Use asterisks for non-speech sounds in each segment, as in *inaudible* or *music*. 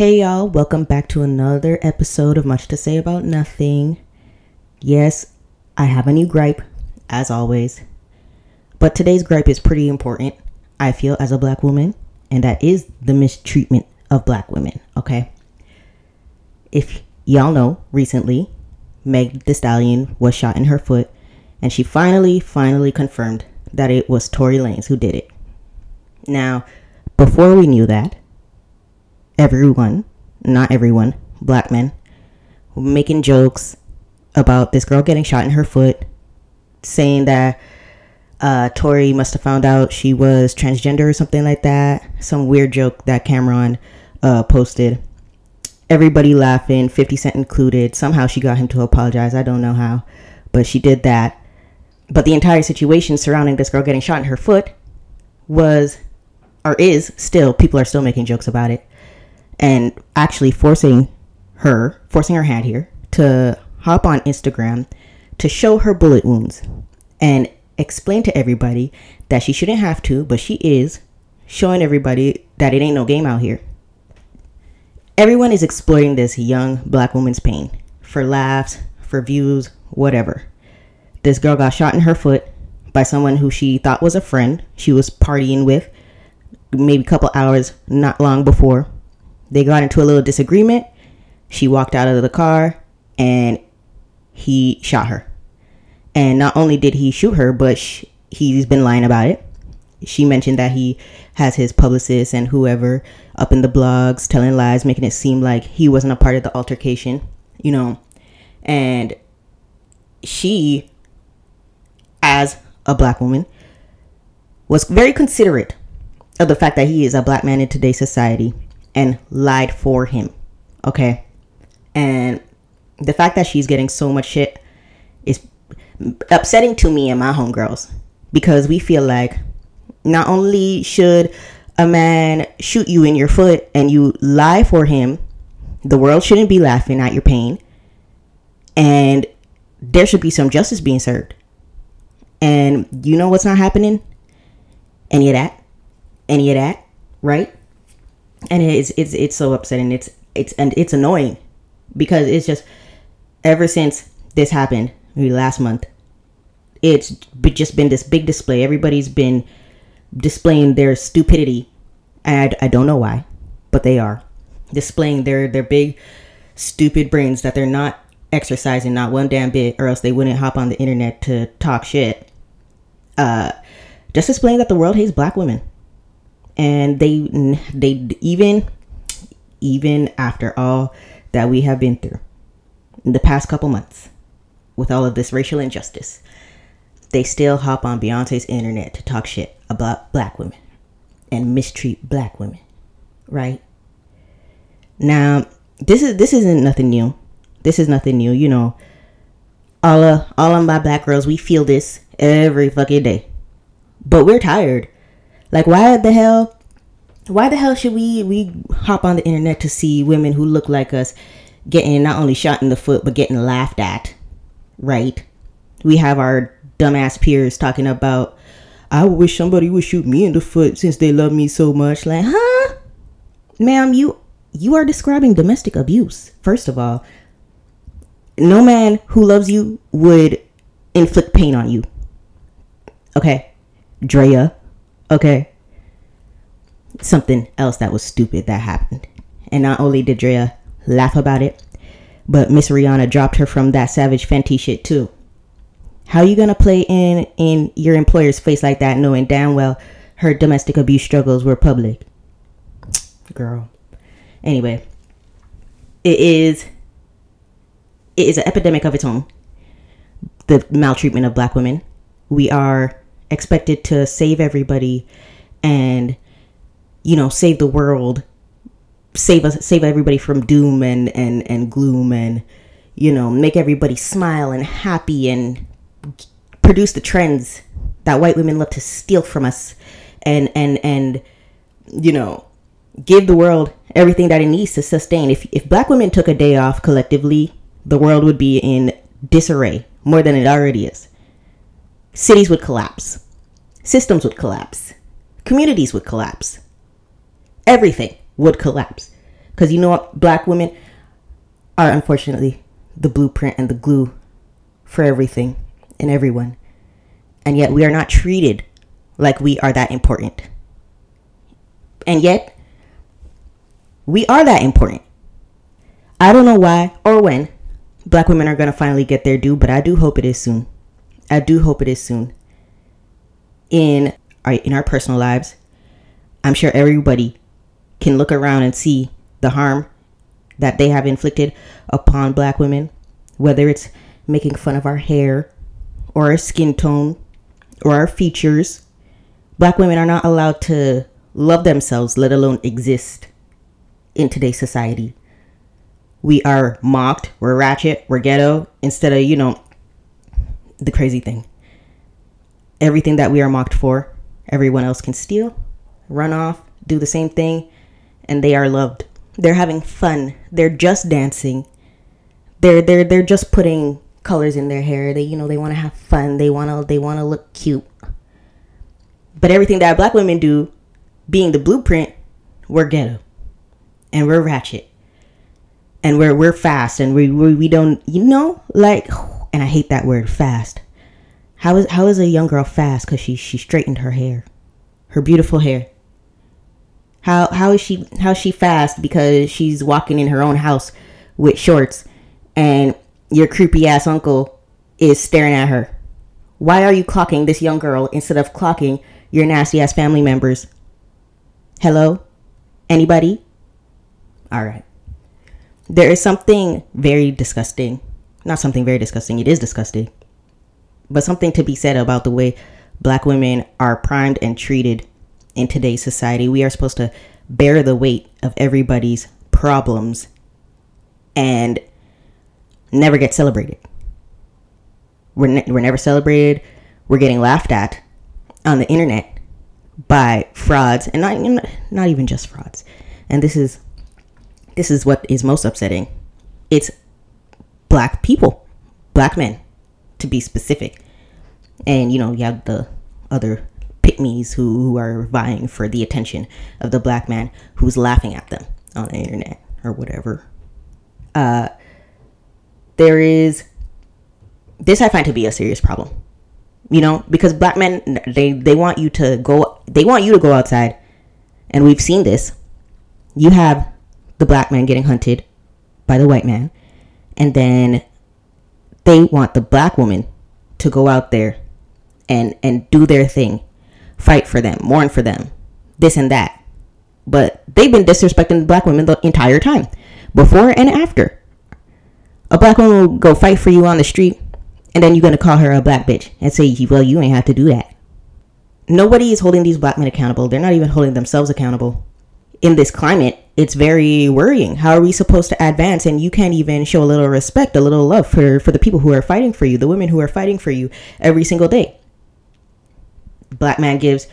Hey y'all, welcome back to another episode of Much to Say About Nothing. Yes, I have a new gripe, as always. But today's gripe is pretty important, I feel, as a black woman, and that is the mistreatment of black women, okay? If y'all know, recently, Meg the Stallion was shot in her foot, and she finally, finally confirmed that it was Tory Lanez who did it. Now, before we knew that, everyone, not everyone, black men, making jokes about this girl getting shot in her foot, saying that uh, Tory must have found out she was transgender or something like that. Some weird joke that Cam'ron uh, posted. Everybody laughing, 50 Cent included. Somehow she got him to apologize. I don't know how, but she did that. But the entire situation surrounding this girl getting shot in her foot was, or is still, people are still making jokes about it. And actually forcing her, forcing her hand here, to hop on Instagram to show her bullet wounds and explain to everybody that she shouldn't have to, but she is showing everybody that it ain't no game out here. Everyone is exploiting this young black woman's pain for laughs, for views, whatever. This girl got shot in her foot by someone who she thought was a friend she was partying with maybe a couple hours not long before. They got into a little disagreement. She walked out of the car and he shot her. And not only did he shoot her, but sh- he's been lying about it. She mentioned that he has his publicist and whoever up in the blogs telling lies, making it seem like he wasn't a part of the altercation, you know. And she, as a black woman, was very considerate of the fact that he is a black man in today's society and lied for him. Okay. And the fact that she's getting so much shit is upsetting to me and my homegirls because we feel like not only should a man shoot you in your foot and you lie for him, the world shouldn't be laughing at your pain, and there should be some justice being served. And you know what's not happening? Any of that? Any of that? Right? And it's it's it's so upsetting. It's it's and it's annoying because it's just ever since this happened, maybe last month, it's just been this big display. Everybody's been displaying their stupidity, and I, I don't know why, but they are displaying their their big stupid brains that they're not exercising not one damn bit, or else they wouldn't hop on the internet to talk shit. Uh, just displaying that the world hates black women, and they they even even after all that we have been through in the past couple months with all of this racial injustice, they still hop on Beyonce's internet to talk shit about black women and mistreat black women, right? Now, this is this isn't nothing new. This is nothing new, you know. All of all of my black girls, we feel this every fucking day. But we're tired. Like why the hell why the hell should we we hop on the internet to see women who look like us getting not only shot in the foot but getting laughed at, right? We have our dumbass peers talking about, I wish somebody would shoot me in the foot since they love me so much. Like, huh, ma'am, you you are describing domestic abuse. First of all, no man who loves you would inflict pain on you. Okay, Drea. Okay. Something else that was stupid that happened. And not only did Drea laugh about it. But Miss Rihanna dropped her from that Savage Fenty shit too. How you gonna play in in your employer's face like that, knowing damn well her domestic abuse struggles were public? Girl. Anyway, it is it is an epidemic of its own. The maltreatment of black women. We are expected to save everybody and you know save the world save us save everybody from doom and and and gloom and you know make everybody smile and happy and produce the trends that white women love to steal from us and and and you know give the world everything that it needs to sustain. If if black women took a day off collectively the world would be in disarray more than it already is cities would collapse systems would collapse communities would collapse everything would collapse Because you know what? Black women are unfortunately the blueprint and the glue for everything and everyone. And yet we are not treated like we are that important. And yet, we are that important. I don't know why or when black women are going to finally get their due, but I do hope it is soon. I do hope it is soon. In our, in our personal lives, I'm sure everybody can look around and see the harm that they have inflicted upon black women, whether it's making fun of our hair or our skin tone or our features. Black women are not allowed to love themselves, let alone exist in today's society. We are mocked, we're ratchet, we're ghetto, instead of, you know, the crazy thing. Everything that we are mocked for, everyone else can steal, run off, do the same thing, and they are loved. They're having fun. They're just dancing. They're they're they're just putting colors in their hair. They you know they want to have fun. They want to they want to look cute. But everything that black women do, being the blueprint, we're ghetto, and we're ratchet, and we're we're fast, and we we, we don't you know like, and I hate that word fast. How is how is a young girl fast? Cause she she straightened her hair, her beautiful hair. How how is she how is she fast because she's walking in her own house with shorts and your creepy ass uncle is staring at her. Why are you clocking this young girl instead of clocking your nasty ass family members? Hello? Anybody? All right. There is something very disgusting. Not something very disgusting, it is disgusting. But something to be said about the way black women are primed and treated in today's society. We are supposed to bear the weight of everybody's problems and never get celebrated. We're, ne- we're never celebrated. We're getting laughed at on the internet by frauds and not, not even just frauds. And this is this is what is most upsetting. It's black people, black men to be specific. And you know, you have the other pick-mes who, who are vying for the attention of the black man who's laughing at them on the internet or whatever. Uh, there is this I find to be a serious problem. You know, because black men they they want you to go they want you to go outside. And we've seen this. You have the black man getting hunted by the white man and then they want the black woman to go out there and and do their thing fight for them, mourn for them, this and that. But they've been disrespecting black women the entire time, before and after. A black woman will go fight for you on the street, and then you're gonna call her a black bitch and say, well, you ain't have to do that. Nobody is holding these black men accountable. They're not even holding themselves accountable. In this climate, it's very worrying. How are we supposed to advance and you can't even show a little respect, a little love for, for the people who are fighting for you, the women who are fighting for you every single day? black man gives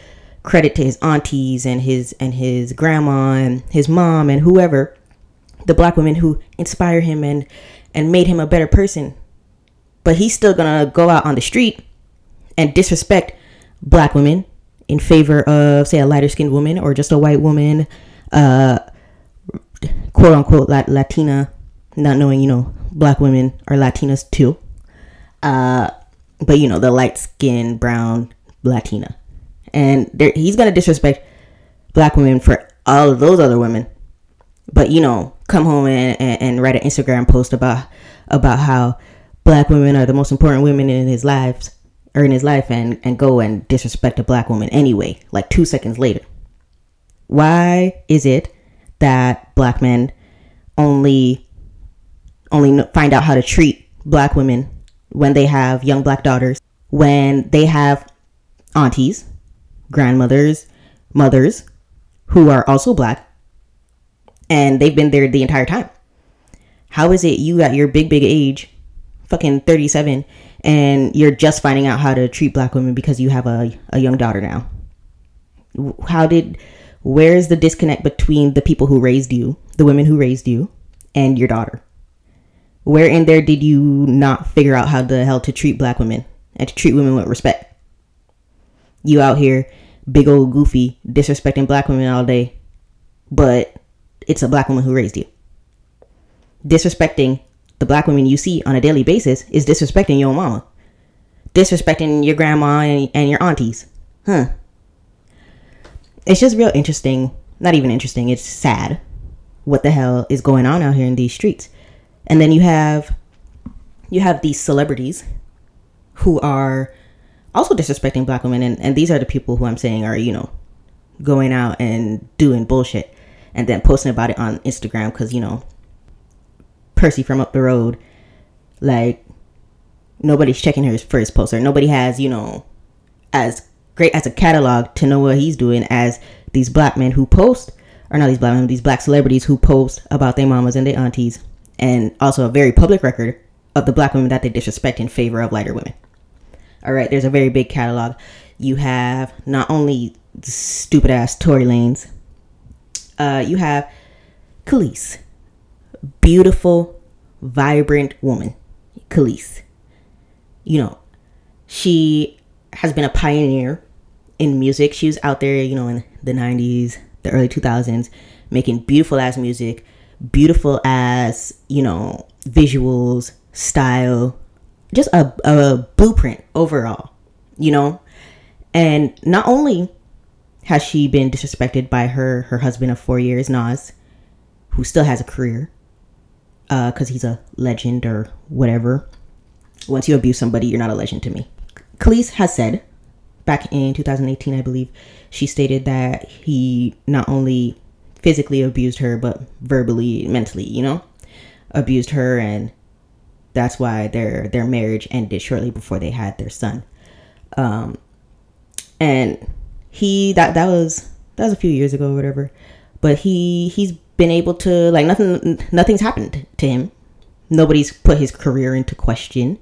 credit to his aunties and his and his grandma and his mom and whoever the black women who inspire him and and made him a better person but he's still gonna go out on the street and disrespect black women in favor of say a lighter skinned woman or just a white woman uh quote unquote latina not knowing you know black women are latinas too uh but you know the light skin brown Latina, and he's gonna disrespect black women for all of those other women. But you know, come home and, and, and write an Instagram post about about how black women are the most important women in his lives or in his life, and and go and disrespect a black woman anyway, like two seconds later. Why is it that black men only only find out how to treat black women when they have young black daughters, when they have aunties, grandmothers, mothers who are also black and they've been there the entire time. How is it you at your big, big age, fucking 37, and you're just finding out how to treat black women because you have a, a young daughter now? How did, where is the disconnect between the people who raised you, the women who raised you, and your daughter? Where in there did you not figure out how the hell to treat black women and to treat women with respect? you out here big old goofy disrespecting black women all day but it's a black woman who raised you. Disrespecting the black women you see on a daily basis is disrespecting your mama. Disrespecting your grandma and, and your aunties. Huh. It's just real interesting. Not even interesting, it's sad what the hell is going on out here in these streets. And then you have you have these celebrities who are also disrespecting black women and, and these are the people who I'm saying are, you know, going out and doing bullshit and then posting about it on Instagram because, you know, Percy from up the road, like nobody's checking his first poster. Nobody has, you know, as great as a catalog to know what he's doing as these black men who post, or not these black men, these black celebrities who post about their mamas and their aunties, and also a very public record of the black women that they disrespect in favor of lighter women. All right, there's a very big catalog. You have not only stupid ass Tory Lanez, uh, you have Kelis, beautiful, vibrant woman, Kelis. You know, she has been a pioneer in music. She was out there, you know, in the 90s, the early 2000s, making beautiful ass music, beautiful as, you know, visuals, style, just a, a blueprint overall, you know? And not only has she been disrespected by her her husband of four years, Nas, who still has a career, because uh, he's a legend or whatever. Once you abuse somebody, you're not a legend to me. Kelis has said, back in 2018, I believe, she stated that he not only physically abused her, but verbally, mentally, you know, abused her, and that's why their their marriage ended shortly before they had their son. Um, and he that that was that was a few years ago or whatever, but he he's been able to like nothing nothing's happened to him. Nobody's put his career into question.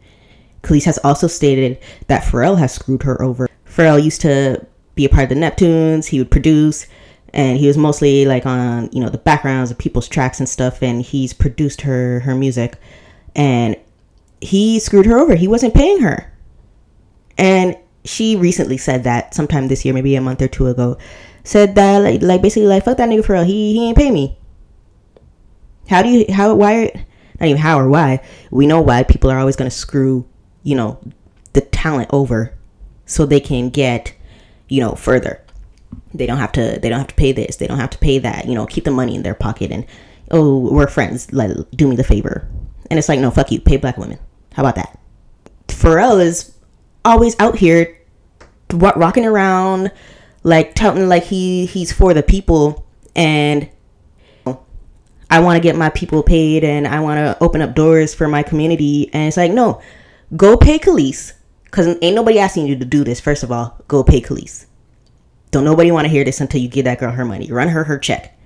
Kelis has also stated that Pharrell has screwed her over. Pharrell used to be a part of the Neptunes. He would produce, and he was mostly like on you know the backgrounds of people's tracks and stuff. And he's produced her her music, and he screwed her over. He wasn't paying her, and she recently said that sometime this year, maybe a month or two ago, said that like, like basically like fuck that nigga Pharrell. He he ain't pay me. How do you how why not even how or why we know why people are always gonna screw you know the talent over so they can get you know further they don't have to they don't have to pay this they don't have to pay that you know keep the money in their pocket and oh we're friends like do me the favor and it's like no fuck you pay black women how about that pharrell is always out here rocking around like touting like he he's for the people and I want to get my people paid and I want to open up doors for my community. And it's like, no, go pay Kelis. Because ain't nobody asking you to do this, first of all. Go pay Kelis. Don't nobody want to hear this until you give that girl her money. Run her her check.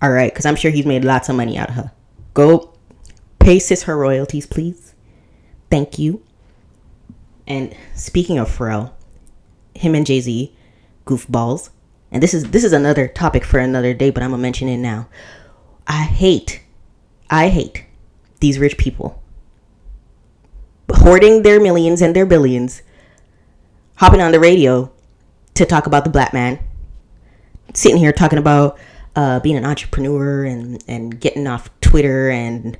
All right, because I'm sure he's made lots of money out of her. Go pay sis her royalties, please. Thank you. And speaking of Pharrell, him and Jay Z, goofballs. And this is this is another topic for another day, but I'm gonna mention it now. I hate, I hate these rich people hoarding their millions and their billions, hopping on the radio to talk about the black man, sitting here talking about uh, being an entrepreneur and, and getting off Twitter and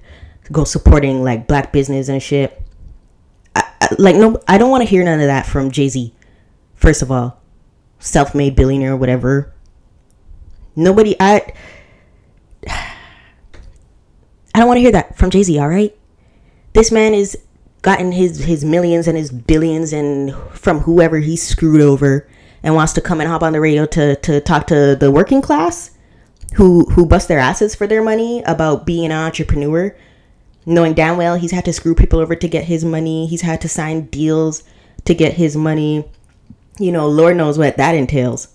go supporting like black business and shit. I, I, like no, I don't want to hear none of that from Jay Z. First of all, self-made billionaire, whatever. Nobody, I *sighs* I don't want to hear that from Jay Z, all right? This man is gotten his his millions and his billions and from whoever he's screwed over and wants to come and hop on the radio to to talk to the working class who who bust their asses for their money about being an entrepreneur knowing damn well he's had to screw people over to get his money. He's had to sign deals to get his money. You know lord knows what that entails.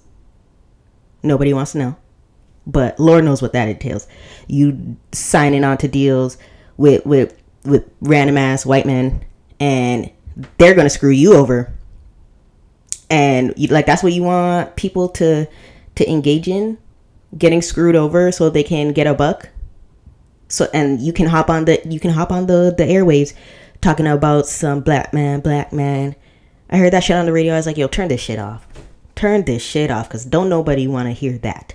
Nobody wants to know but Lord knows what that entails. You signing on to deals with with with random ass white men, and they're gonna screw you over. And you, like that's what you want people to to engage in, getting screwed over so they can get a buck. So and you can hop on the you can hop on the the airwaves talking about some black man, black man. I heard that shit on the radio. I was like, yo, turn this shit off. Turn this shit off because don't nobody want to hear that.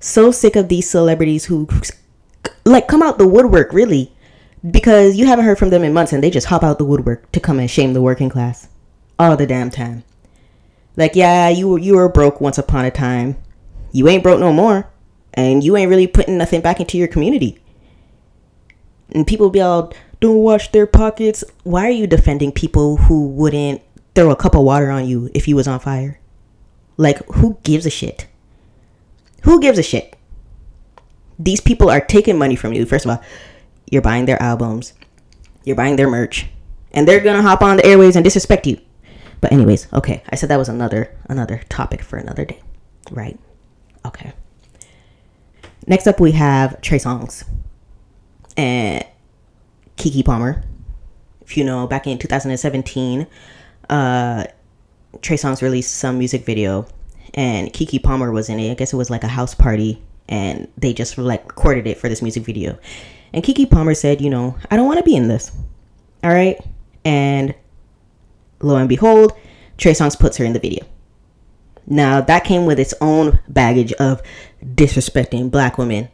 So sick of these celebrities who like come out the woodwork really because you haven't heard from them in months and they just hop out the woodwork to come and shame the working class all the damn time. Like, yeah, you were you were broke once upon a time. You ain't broke no more. And you ain't really putting nothing back into your community. And people be all don't wash their pockets. Why are you defending people who wouldn't throw a cup of water on you if you was on fire? Like, who gives a shit? Who gives a shit? These people are taking money from you. First of all, you're buying their albums, you're buying their merch, and they're gonna hop on the airways and disrespect you. But anyways, okay. I said that was another another topic for another day, right? Okay. Next up, we have Trey Songz and Keke Palmer. If you know, back in 2017, uh, Trey Songz released some music video, and Keke Palmer was in it. I guess it was like a house party, and they just like recorded it for this music video. And Keke Palmer said, you know, I don't want to be in this. All right. And lo and behold, Trey Songz puts her in the video. Now, that came with its own baggage of disrespecting black women.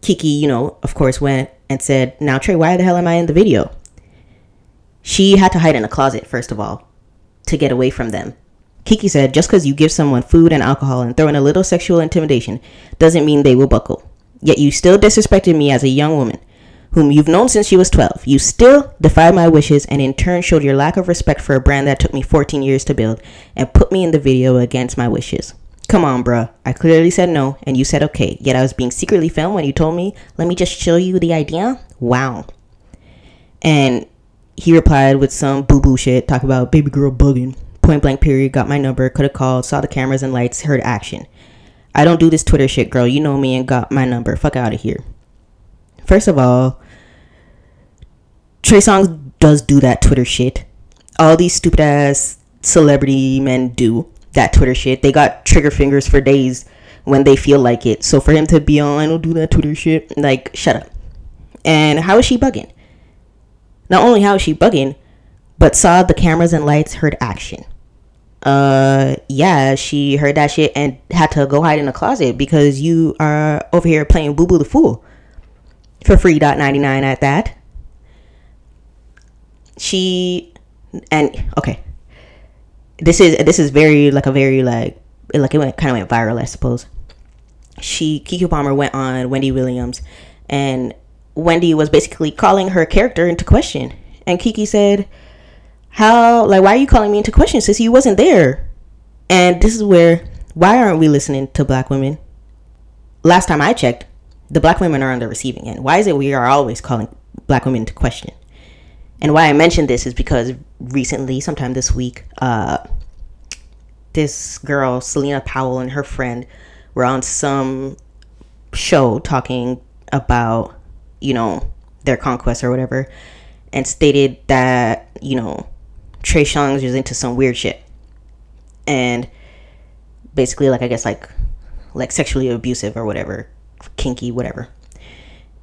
Keke, you know, of course, went and said, Now, Trey, why the hell am I in the video? She had to hide in a closet, first of all, to get away from them. Keke said, Just because you give someone food and alcohol and throw in a little sexual intimidation doesn't mean they will buckle. Yet you still disrespected me as a young woman, whom you've known since she was 12. You still defied my wishes and in turn showed your lack of respect for a brand that took me 14 years to build and put me in the video against my wishes. Come on, bruh. I clearly said no, and you said okay. Yet I was being secretly filmed when you told me, let me just show you the idea? Wow. And he replied with some boo boo shit, talk about baby girl bugging. Point blank period, got my number, could have called, saw the cameras and lights, heard action. I don't do this Twitter shit, girl. You know me and got my number. Fuck out of here. First of all, Trey Songz does do that Twitter shit. All these stupid ass celebrity men do that Twitter shit. They got trigger fingers for days when they feel like it. So for him to be on, I don't do that Twitter shit, like, shut up. And how is she bugging? Not only how is she bugging, but saw the cameras and lights, heard action uh yeah she heard that shit and had to go hide in a closet because you are over here playing boo boo the fool for free dot 99 at that. She and okay. This is this is very like a very like it, like it went kind of went viral i suppose. She Keke palmer went on wendy williams and wendy was basically calling her character into question. And Keke said how like why are you calling me into question since you wasn't there. And this is where why aren't we listening to black women? Last time i checked the black women are on the receiving end. Why is it we are always calling black women into question? And why i mentioned this is because recently sometime this week uh this girl Celina Powell and her friend were on some show talking about you know their conquest or whatever and stated that you know Trey Songz was into some weird shit. And basically like I guess like like sexually abusive or whatever, kinky, whatever.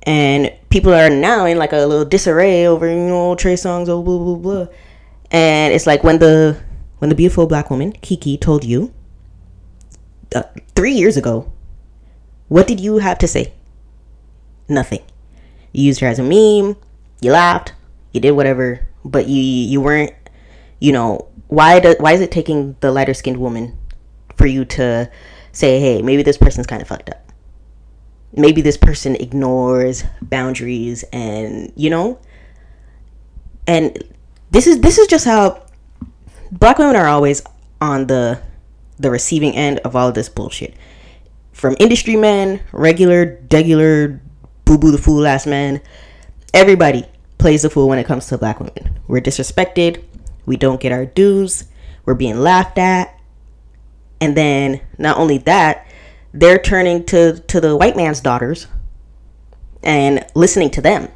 And people are now in like a little disarray over, you know, Trey Songz, oh blah blah blah. And it's like when the when the beautiful black woman, Keke told you uh, three years ago, what did you have to say? Nothing. You used her as a meme, you laughed, you did whatever, but you you weren't you know, why do, why is it taking the lighter skinned woman for you to say, hey, maybe this person's kind of fucked up? Maybe this person ignores boundaries and, you know, and this is this is just how black women are always on the the receiving end of all of this bullshit. From industry men, regular, degular, boo boo the fool ass men, everybody plays the fool when it comes to black women. We're disrespected, we don't get our dues, we're being laughed at. And then not only that, they're turning to to the white man's daughters and listening to them.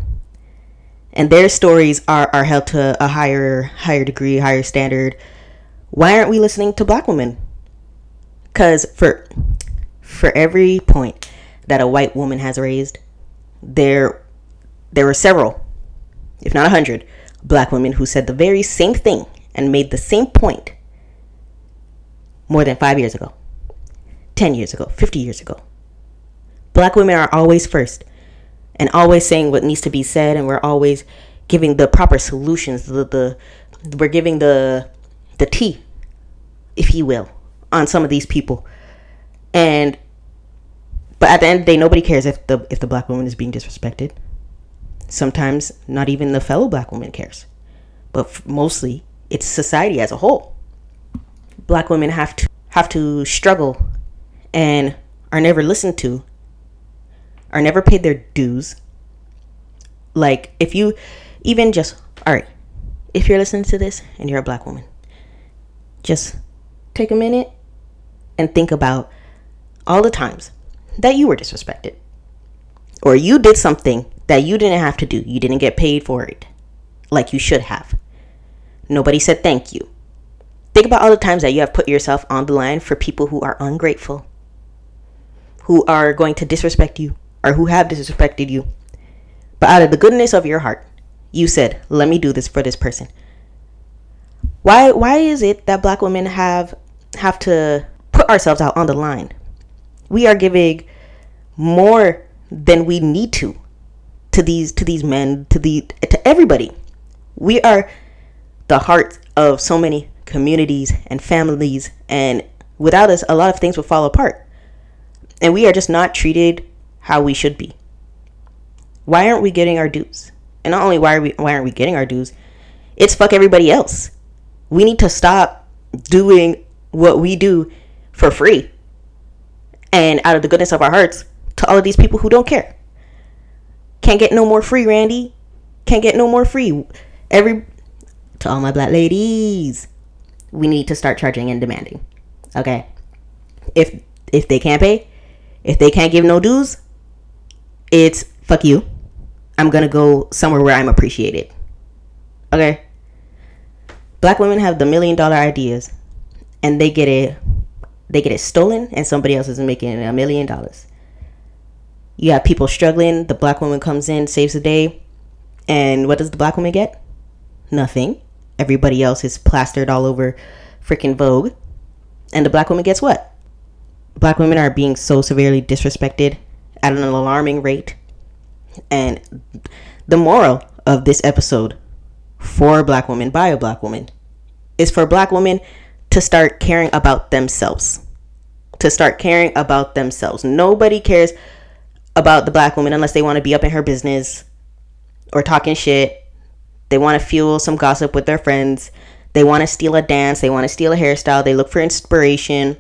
And their stories are, are held to a higher higher degree, higher standard. Why aren't we listening to black women? Cuz for for every point that a white woman has raised, there there were several, if not a hundred, black women who said the very same thing and made the same point more than five years ago, 10 years ago, 50 years ago. Black women are always first and always saying what needs to be said and we're always giving the proper solutions the, the we're giving the the tea if you will on some of these people and but at the end of the day nobody cares if the if the black woman is being disrespected sometimes not even the fellow black woman cares. But f- mostly it's society as a whole. Black women have to have to struggle and are never listened to are never paid their dues. Like if you even just all right if you're listening to this and you're a black woman just take a minute and think about all the times that you were disrespected or you did something that you didn't have to do. You didn't get paid for it like you should have. Nobody said thank you. Think about all the times that you have put yourself on the line for people who are ungrateful who are going to disrespect you or who have disrespected you. But out of the goodness of your heart you said, "Let me do this for this person." Why why is it that black women have have to put ourselves out on the line? We are giving more than we need to to these to these men, to the to everybody. We are the heart of so many communities and families and without us a lot of things would fall apart. And we are just not treated how we should be. Why aren't we getting our dues? And not only why are we why aren't we getting our dues? It's fuck everybody else. We need to stop doing what we do for free. And out of the goodness of our hearts to all of these people who don't care. Can't get no more free, Randy. Can't get no more free. Every to all my black ladies, we need to start charging and demanding. Okay? If if they can't pay, if they can't give no dues, it's fuck you I'm gonna go somewhere where I'm appreciated. Okay. Black women have the million dollar ideas, and they get it, they get it stolen, and somebody else is making a million dollars. You have people struggling. The black woman comes in, saves the day, and what does the black woman get? Nothing. Everybody else is plastered all over freaking Vogue, and the black woman gets what? Black women are being so severely disrespected at an alarming rate and the moral of this episode for black women by a black woman is for black women to start caring about themselves. To start caring about themselves. Nobody cares about the black woman unless they want to be up in her business or talking shit. They want to fuel some gossip with their friends. They want to steal a dance. They want to steal a hairstyle. They look for inspiration.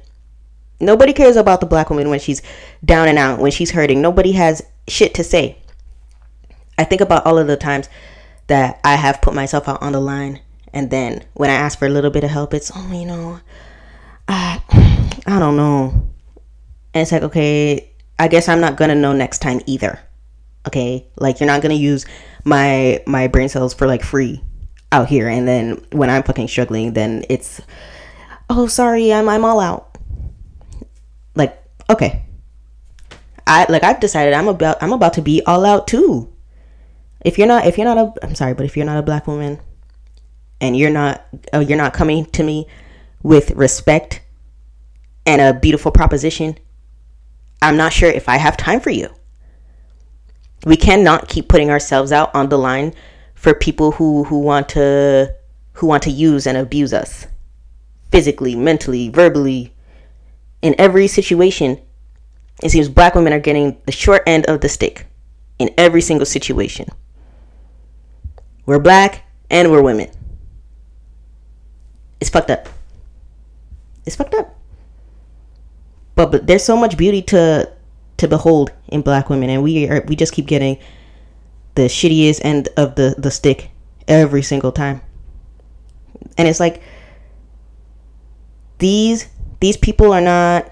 Nobody cares about the black woman when she's down and out, when she's hurting. Nobody has shit to say. I think about all of the times that I have put myself out on the line, and then when I ask for a little bit of help, it's oh, you know, I, I don't know, and it's like okay, I guess I'm not gonna know next time either. Okay, like you're not gonna use my my brain cells for like free out here, and then when I'm fucking struggling, then it's oh sorry, I'm I'm all out. Like okay, I like I've decided I'm about I'm about to be all out too if you're not if you're not a I'm sorry, but if you're not a black woman and you're not uh, you're not coming to me with respect and a beautiful proposition, I'm not sure if I have time for you. We cannot keep putting ourselves out on the line for people who who want to who want to use and abuse us physically, mentally, verbally, in every situation. It seems black women are getting the short end of the stick in every single situation. We're black and we're women. It's fucked up. It's fucked up. But, but there's so much beauty to to behold in black women and we are we just keep getting the shittiest end of the the stick every single time. And it's like these these people are not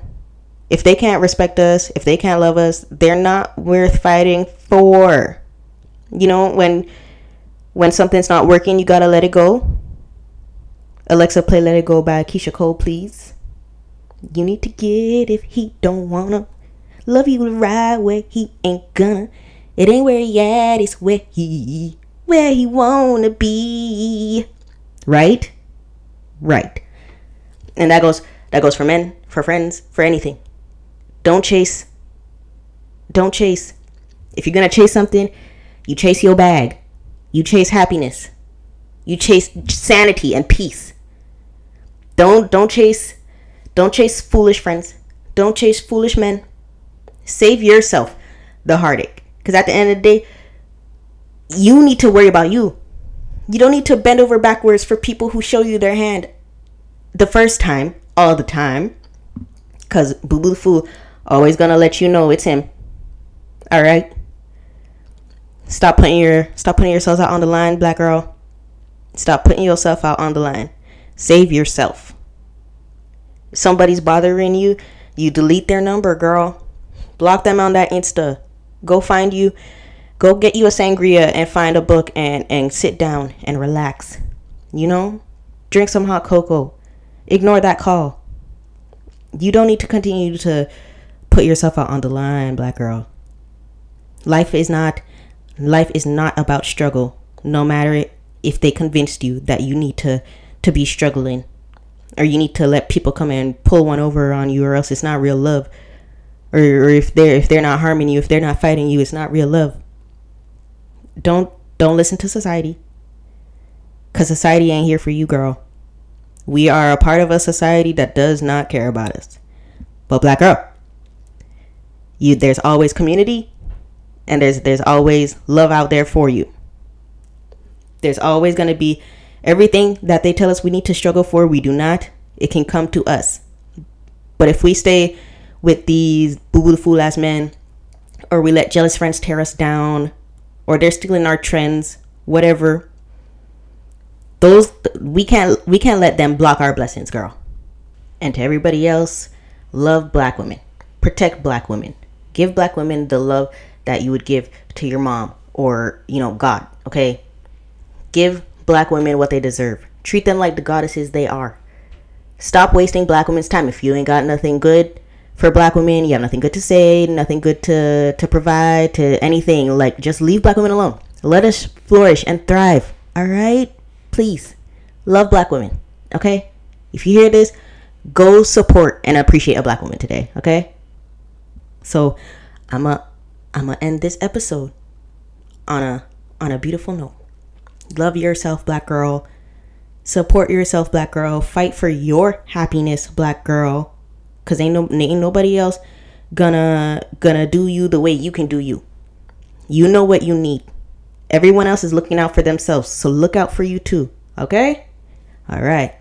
if they can't respect us, if they can't love us, they're not worth fighting for. You know, when when something's not working, you gotta let it go. Alexa, play Let It Go by Keyshia Cole, please. You need to get if he don't wanna love you the right way. He ain't gonna. It ain't where he at, it's where he where he wanna be. Right? Right. And that goes that goes for men, for friends, for anything. Don't chase don't chase. If you're gonna chase something, you chase your bag. You chase happiness. You chase sanity and peace. Don't don't chase don't chase foolish friends. Don't chase foolish men. Save yourself the heartache. Because at the end of the day, you need to worry about you. You don't need to bend over backwards for people who show you their hand the first time, all the time. Because Boo Boo the Fool always gonna let you know it's him. Alright? Stop putting your stop putting yourselves out on the line, black girl. Stop putting yourself out on the line. Save yourself. Somebody's bothering you, you delete their number, girl. Block them on that Insta. Go find you go get you a sangria and find a book and and sit down and relax. You know? Drink some hot cocoa. Ignore that call. You don't need to continue to put yourself out on the line, black girl. Life is not life is not about struggle. No matter if they convinced you that you need to to be struggling or you need to let people come and pull one over on you or else it's not real love. Or, or if they're if they're not harming you if they're not fighting you it's not real love. Don't don't listen to society. Because society ain't here for you girl. We are a part of a society that does not care about us. But black girl you there's always community and there's there's always love out there for you. There's always going to be everything that they tell us we need to struggle for we do not. It can come to us. But if we stay with these boo-boo fool ass men or we let jealous friends tear us down or they're stealing our trends whatever those we can't we can't let them block our blessings girl. And to everybody else love black women. Protect black women. Give black women the love that you would give to your mom or you know god okay? Give black women what they deserve. Treat them like the goddesses they are. Stop wasting black women's time. If you ain't got nothing good for black women you have nothing good to say nothing good to to provide to anything like just leave black women alone. Let us flourish and thrive all right? Please love black women okay? If you hear this go support and appreciate a black woman today okay? So i'm a i'm gonna end this episode on a on a beautiful note love yourself black girl support yourself black girl fight for your happiness black girl Cause ain't no ain't nobody else gonna gonna do you the way you can do you. You know what you need. Everyone else is looking out for themselves, so look out for you too. Okay? All right.